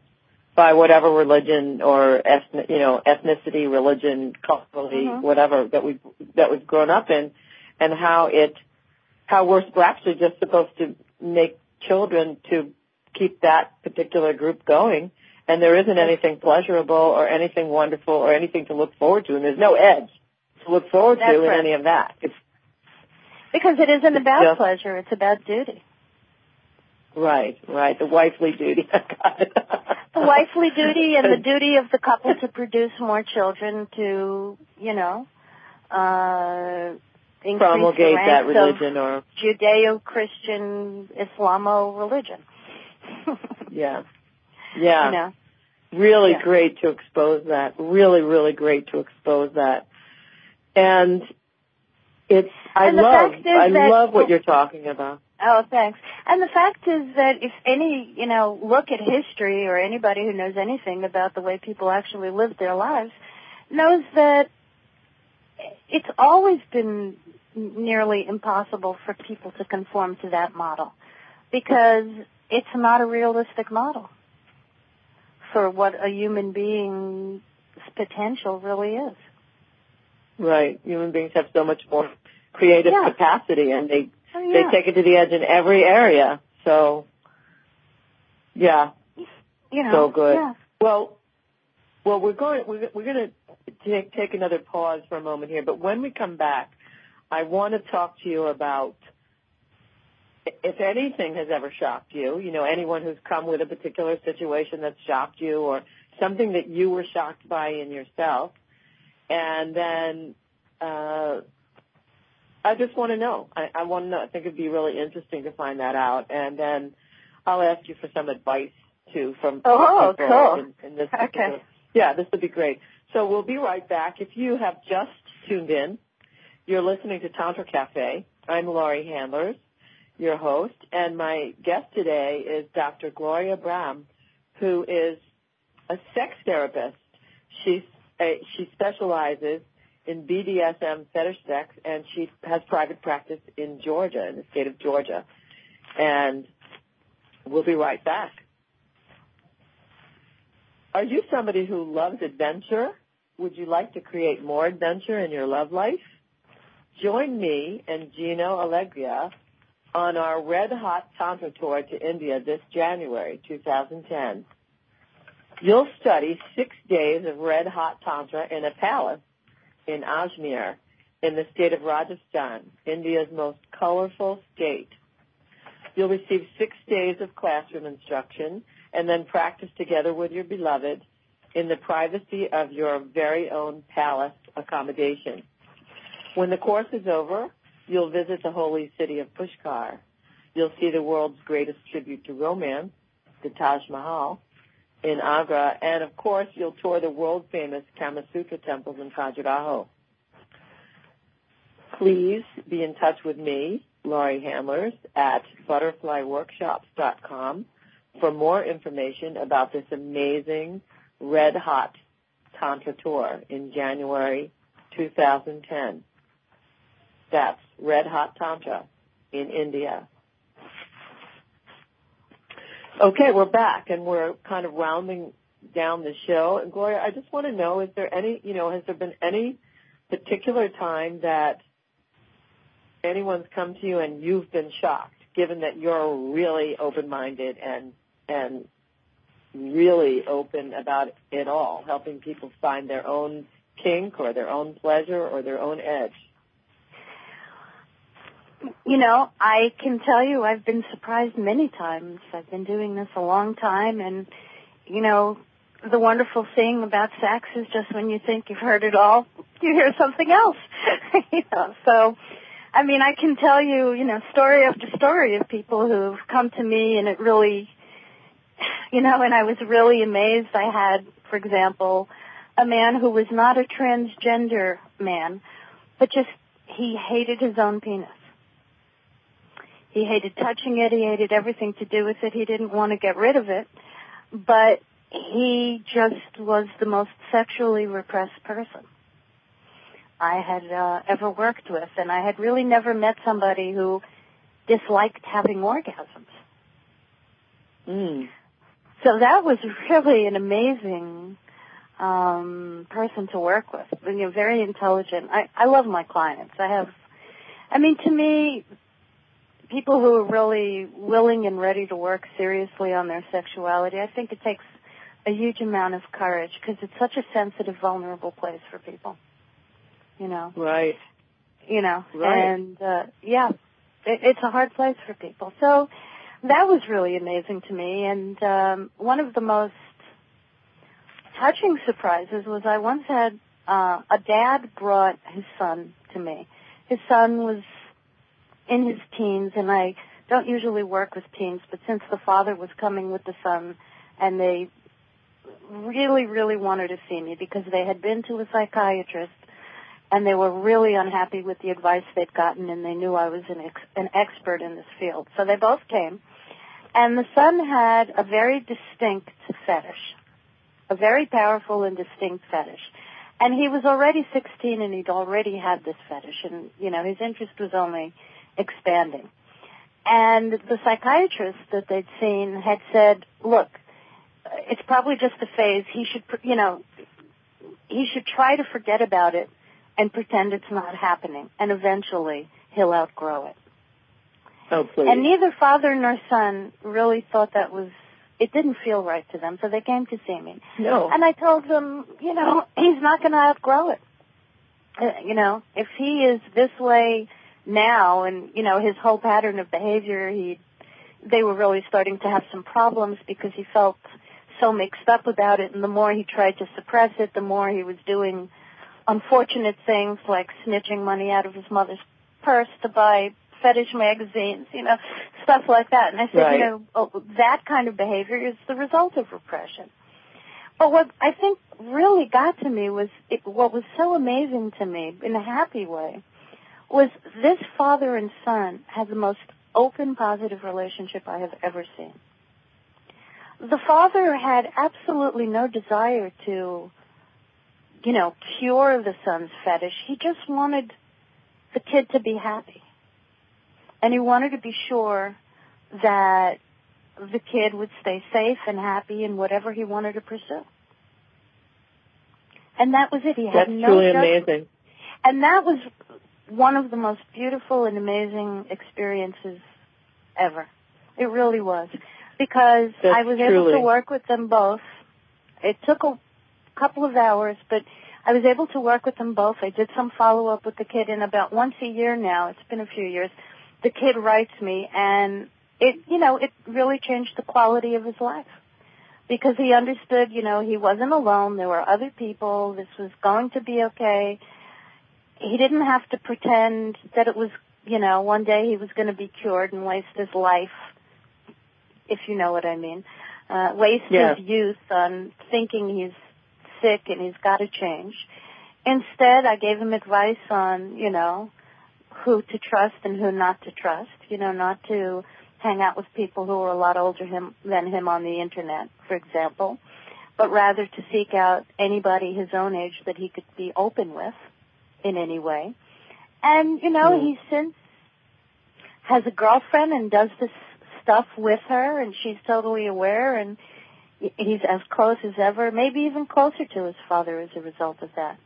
by whatever religion or ethnic, you know, ethnicity, religion, culturally, Mhm. whatever that we that we've grown up in, and how it, how we're actually just supposed to make children to keep that particular group going, and there isn't anything pleasurable or anything wonderful or anything to look forward to, and there's no edge to look forward That's to in any of that. It's Because it isn't about just- pleasure, it's about duty. Right, right, the wifely duty. The wifely duty and the duty of the couple to produce more children to, you know, uh, increase promulgate that religion or Judeo-Christian Islamo religion. yeah, yeah. You know, really Yeah. great to expose that. Really, really great to expose that. And it's I And the love I that- love what you're talking about. Oh, thanks. And the fact is that if any, you know, look at history or anybody who knows anything about the way people actually lived their lives knows that it's always been nearly impossible for people to conform to that model because it's not a realistic model for what a human being's potential really is. Right. Human beings have so much more creative Yeah. capacity and they Oh, they take it to the edge in every area. So yeah, you know, so good. Yeah. Well, well, we're going we're, we're going to take take another pause for a moment here, but when we come back, I want to talk to you about if anything has ever shocked you. You know, anyone who's come with a particular situation that's shocked you, or something that you were shocked by in yourself, and then. uh I just want to know. I, I want to know. I think it'd be really interesting to find that out, and then I'll ask you for some advice too from Oh, people cool. in, in this Okay. Yeah, this would be great. So we'll be right back. If you have just tuned in, you're listening to Tantra Cafe. I'm Laurie Handlers, your host, and my guest today is Dr. Gloria Brame, who is a sex therapist. She's, uh, she specializes in BDSM fetish sex, and she has private practice in Georgia, in the state of Georgia. And we'll be right back. Are you somebody who loves adventure? Would you like to create more adventure in your love life? Join me and Gino Allegria on our Red Hot Tantra Tour to India this January 2010. You'll study six days of Red Hot Tantra in a palace in Ajmer in the state of Rajasthan, India's most colorful state. You'll receive six days of classroom instruction and then practice together with your beloved in the privacy of your very own palace accommodation. When the course is over, you'll visit the holy city of Pushkar. You'll see the world's greatest tribute to romance, the Taj Mahal, in Agra, and of course, you'll tour the world famous Kama Sutra temples in Khajuraho. Please be in touch with me, Laurie Handlers, at butterflyworkshops.com for more information about this amazing red hot Tantra tour in January 2010. That's Red Hot Tantra in India. Okay, we're back and we're kind of rounding down the show. And Gloria, I just want to know, is there any, you know, has there been any particular time that anyone's come to you and you've been shocked, given that you're really open-minded and and really open about it all, helping people find their own kink or their own pleasure or their own edge? You know, I can tell you I've been surprised many times. I've been doing this a long time and, you know, the wonderful thing about sex is just when you think you've heard it all, you hear something else. you know, so, I mean, I can tell you, you know, story after story of people who've come to me and it really, you know, and I was really amazed. I had, for example, a man who was not a transgender man, but just he hated his own penis. He hated touching it. He hated everything to do with it. He didn't want to get rid of it. But he just was the most sexually repressed person I had uh, ever worked with. And I had really never met somebody who disliked having orgasms. Mm. So that was really an amazing um, person to work with. You know, very intelligent. I, I love my clients. I have, I mean, to me, people who are really willing and ready to work seriously on their sexuality, I think it takes a huge amount of courage because it's such a sensitive, vulnerable place for people. You know. Right. You know. Right. And uh, yeah, it, it's a hard place for people. So that was really amazing to me. And um, one of the most touching surprises was I once had uh, a dad brought his son to me. His son was in his teens, and I don't usually work with teens, but since the father was coming with the son, and they really, really wanted to see me because they had been to a psychiatrist and they were really unhappy with the advice they'd gotten and they knew I was an, ex- an expert in this field. So they both came. And the son had a very distinct fetish, a very powerful and distinct fetish. And he was already 16 and he'd already had this fetish and, you know, his interest was only expanding. And the psychiatrist that they'd seen had said, look, it's probably just a phase. He should, you know, he should try to forget about it and pretend it's not happening. And eventually he'll outgrow it. Oh, please. And neither father nor son really thought that was, it didn't feel right to them. So they came to see me. No. And I told them, you know, he's not going to outgrow it. Uh, you know, if he is this way now and, you know, his whole pattern of behavior, he, they were really starting to have some problems because he felt so mixed up about it and the more he tried to suppress it, the more he was doing unfortunate things like snitching money out of his mother's purse to buy fetish magazines, you know, stuff like that. And I said, Right. you know, oh, that kind of behavior is the result of repression. But what I think really got to me was it, what was so amazing to me in a happy way was this father and son had the most open, positive relationship I have ever seen. The father had absolutely no desire to you know, cure the son's fetish. He just wanted the kid to be happy. And he wanted to be sure that the kid would stay safe and happy in whatever he wanted to pursue. And that was it. He had That's no truly judgment. amazing. And that was one of the most beautiful and amazing experiences ever. It really was. Because That's I was able to work with them both. It took a couple of hours, but I was able to work with them both. I did some follow up with the kid and about once a year now, it's been a few years, the kid writes me and it, you know, it really changed the quality of his life. Because he understood, you know, he wasn't alone, there were other people, this was going to be okay. He didn't have to pretend that it was, you know, one day he was going to be cured and waste his life, if you know what I mean. Uh, waste Yeah. his youth on thinking he's sick and he's got to change. Instead, I gave him advice on, you know, who to trust and who not to trust. You know, not to hang out with people who are a lot older him, than him on the internet, for example, but rather to seek out anybody his own age that he could be open with in any way. And, you know, Mm. he since has a girlfriend and does this stuff with her and she's totally aware and he's as close as ever, maybe even closer to his father as a result of that.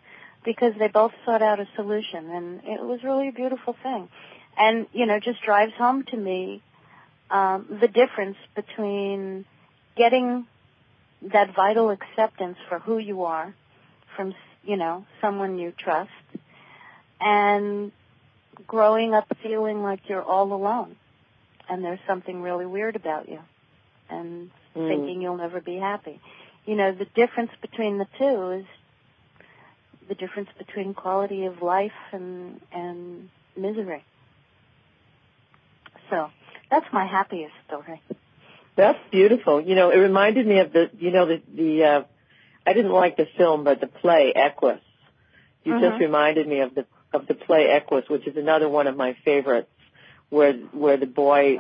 Because they both sought out a solution and it was really a beautiful thing. And, you know, just drives home to me um, the difference between getting that vital acceptance for who you are from, you know, someone you trust and growing up feeling like you're all alone and there's something really weird about you and Mm. thinking you'll never be happy. You know, the difference between the two is the difference between quality of life and and misery. So, that's my happiest story. That's beautiful. You know, it reminded me of the, you know, the, the, uh, I didn't like the film, but the play Equus. You Mhm. just reminded me of the, of the play Equus, which is another one of my favorites, where, where the boy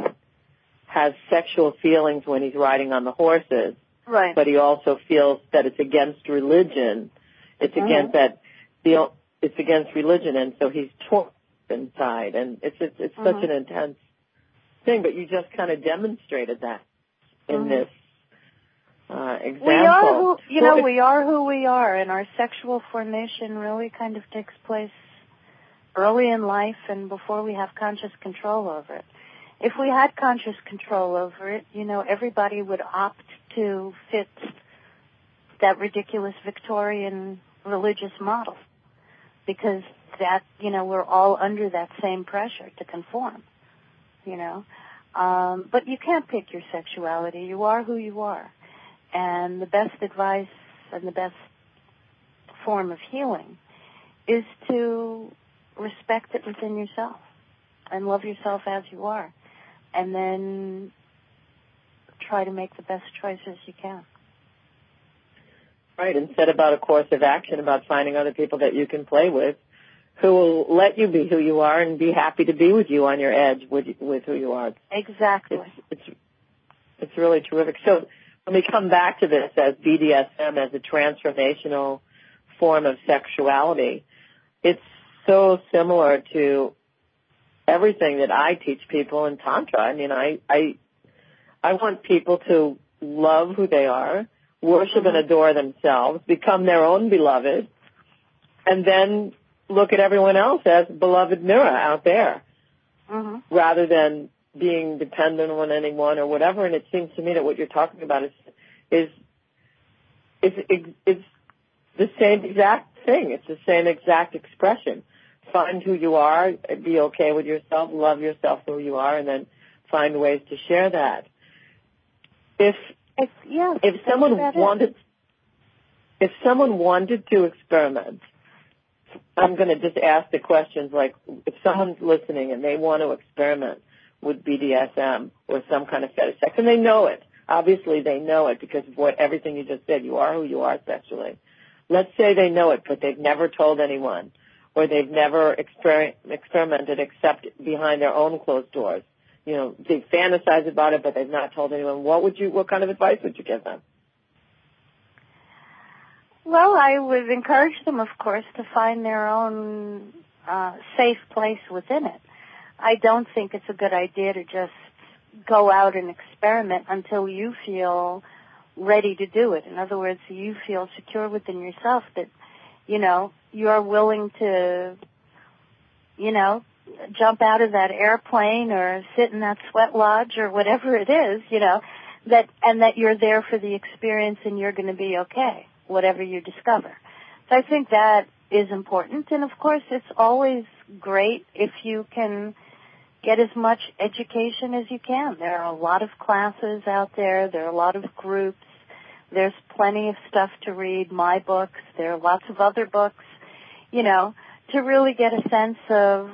has sexual feelings when he's riding on the horses, Right. but he also feels that it's against religion. It's Mhm. against that, the, it's against religion, and so he's torn inside, and it's, it's, it's such Mhm. an intense thing, but you just kind of demonstrated that in Mhm. this uh, example. We are who, you Well, know, we are who we are, and our sexual formation really kind of takes place early in life and before we have conscious control over it. If we had conscious control over it, you know, everybody would opt to fit that ridiculous Victorian religious model because that, you know, we're all under that same pressure to conform, you know. Um, but you can't pick your sexuality. You are who you are. And the best advice and the best form of healing is to respect it within yourself and love yourself as you are. And then try to make the best choices you can. right, and set about a course of action about finding other people that you can play with who will let you be who you are and be happy to be with you on your edge with, with who you are. Exactly. It's, it's, it's really terrific. So when we come back to this as BDSM as a transformational form of sexuality, it's so similar to everything that I teach people in Tantra. I mean, I, I, I want people to love who they are, worship and adore themselves, become their own beloved, and then look at everyone else as beloved mirror out there hmm rather than being dependent on anyone or whatever. And it seems to me that what you're talking about is is is is the same exact thing. It's the same exact expression. Find who you are, be okay with yourself, love yourself who you are, and then find ways to share that. If It's, yeah. if someone wanted if someone wanted to experiment i'm going to just ask the questions like if someone's listening and they want to experiment with bdsm or some kind of fetish sex and they know it obviously they know it because of what everything you just said you are who you are sexually let's say they know it but they've never told anyone or they've never exper- experimented except behind their own closed doors you know they fantasize about it but they've not told anyone what would you what kind of advice would you give them Well, I would encourage them, of course, to find their own uh, safe place within it. I don't think it's a good idea to just go out and experiment until you feel ready to do it. In other words, you feel secure within yourself that, you know, you're willing to, you know, jump out of that airplane or sit in that sweat lodge or whatever it is, you know, that, and that you're there for the experience and you're going to be okay, whatever you discover. So I think that is important. And of course, it's always great if you can get as much education as you can. There are a lot of classes out there. There are a lot of groups. There's plenty of stuff to read, my books. There are lots of other books, you know, to really get a sense of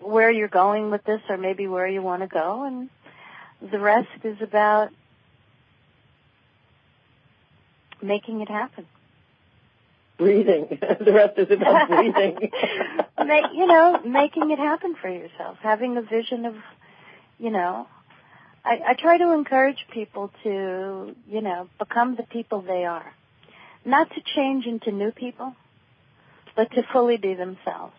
where you're going with this or maybe where you want to go. And the rest is about making it happen. Breathing. the rest is about breathing. Make, you know, making it happen for yourself, having a vision of, you know, I, I try to encourage people to, you know, become the people they are. Not to change into new people, but to fully be themselves.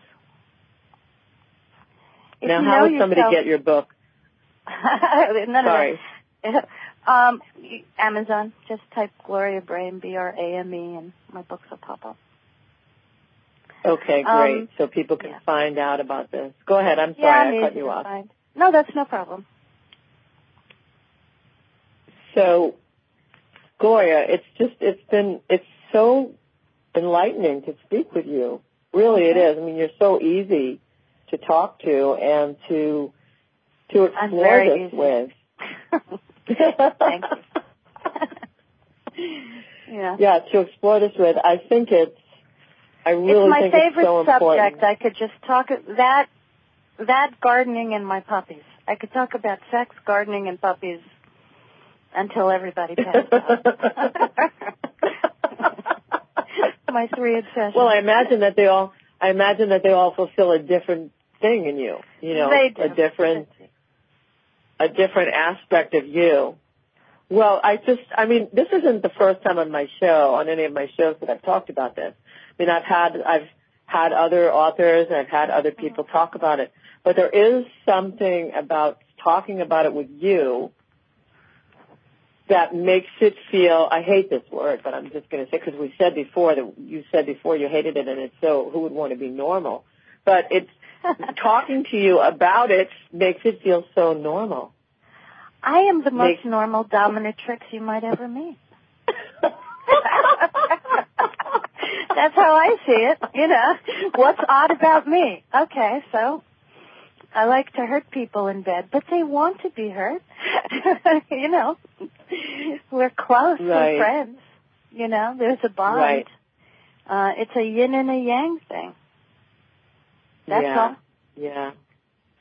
If now, you how would somebody yourself- get your book? Of Sorry. that. Um, Amazon. Just type Gloria Brame, B-R-A-M-E, and my books will pop up. Okay, great. Um, so people can yeah. find out about this. Go ahead. I'm yeah, sorry I'm I cut you off. find. No, that's no problem. So, Gloria, it's just, it's been, it's so enlightening to speak with you. Really it mm-hmm. is. I mean, you're so easy to talk to and to, to explore this easy. with. Thank you. yeah. yeah, to explore this with. I think it's, I really it's my think favorite it's so subject. important. I could just talk that that gardening and my puppies. I could talk about sex, gardening, and puppies until everybody passed out. my three obsessions. Well, I imagine that they all, I imagine that they all fulfill a different thing in you. You know, they do. a different, a different aspect of you. Well, I just, I mean, this isn't the first time on my show, on any of my shows that I've talked about this. I mean, I've had, I've had other authors and I've had other people mm-hmm. talk about it, but there is something about talking about it with you that makes it feel, I hate this word, but I'm just going to say, because we said before that you said before you hated it and it's so, who would want to be normal? But it's, talking to you about it makes it feel so normal. I am the most Make- normal dominatrix you might ever meet. That's how I see it. You know, what's odd about me? Okay, so I like to hurt people in bed, but they want to be hurt. you know, we're close, Right. we're friends. You know, there's a bond. Right. Uh, it's a yin and a yang thing. That's yeah. all. Yeah.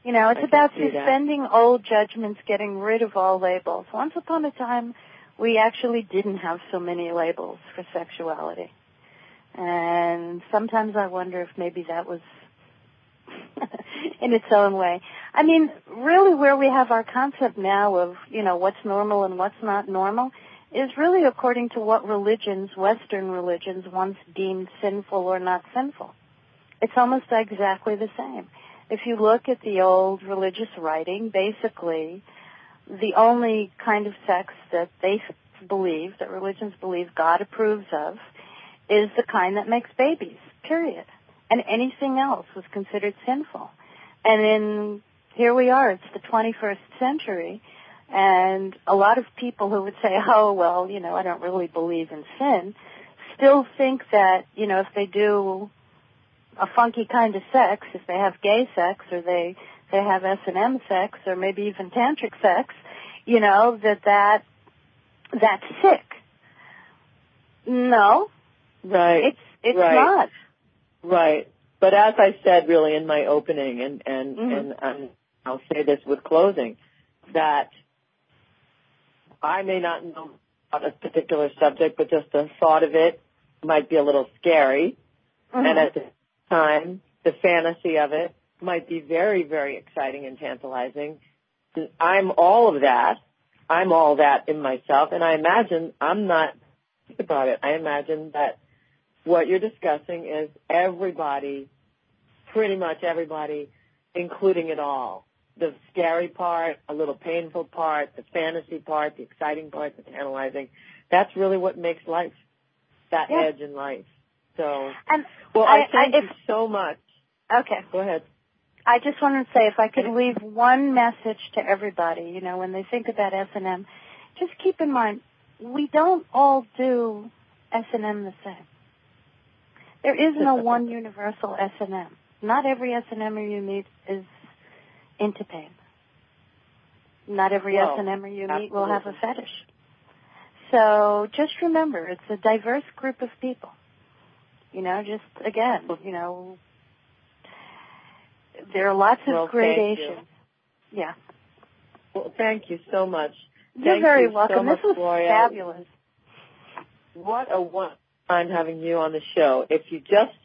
You know, it's I about see that. suspending old judgments, getting rid of all labels. Once upon a time, we actually didn't have so many labels for sexuality. And sometimes I wonder if maybe that was in its own way. I mean, really where we have our concept now of, you know, what's normal and what's not normal is really according to what religions, Western religions, once deemed sinful or not sinful. It's almost exactly the same. If you look at the old religious writing, basically, the only kind of sex that they believe, that religions believe God approves of, is the kind that makes babies, period. And anything else was considered sinful. And in, here we are, it's the 21st century, and a lot of people who would say, oh, well, you know, I don't really believe in sin, still think that, you know, if they do a funky kind of sex, if they have gay sex or they they have S and M sex or maybe even tantric sex, you know that that that's sick. No, Right. it's it's Right. not. Right. But as I said really in my opening and, and, Mhm. and, and I'll say this with closing, that I may not know about a particular subject, but just the thought of it might be a little scary. Mhm. And at the time, the fantasy of it might be very, very exciting and tantalizing. I'm all of that. I'm all that in myself. And I imagine I'm not about it. I imagine that what you're discussing is everybody, pretty much everybody, including it all. The scary part, a little painful part, the fantasy part, the exciting part, the tantalizing. That's really what makes life, that Yeah. edge in life. So, And well, I- I, thank I- you so much. okay. Go ahead. I just wanted to say if I could leave one message to everybody, you know, when they think about S&M, just keep in mind we don't all do S&M the same. There is no one universal S&M. Not every S&M you meet is into pain. Not every S&M you meet will have a fetish. So just remember, it's a diverse group of people. You know, just again, you know, there are lots of Well, thank gradations. Yeah. Well, thank you so much. You're Thank very you so welcome. much, this was Gloria. fabulous. What a wonderful time having you on the show. If you just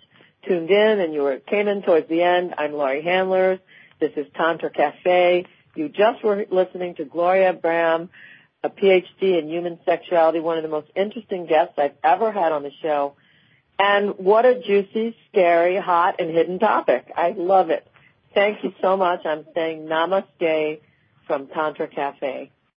tuned in and you were came in towards the end, I'm Laurie Handlers. This is Tantra Cafe. You just were listening to Gloria Brame, a PhD in human sexuality, one of the most interesting guests I've ever had on the show. And what a juicy, scary, hot, and hidden topic. I love it. Thank you so much. I'm saying namaste from Tantra Cafe.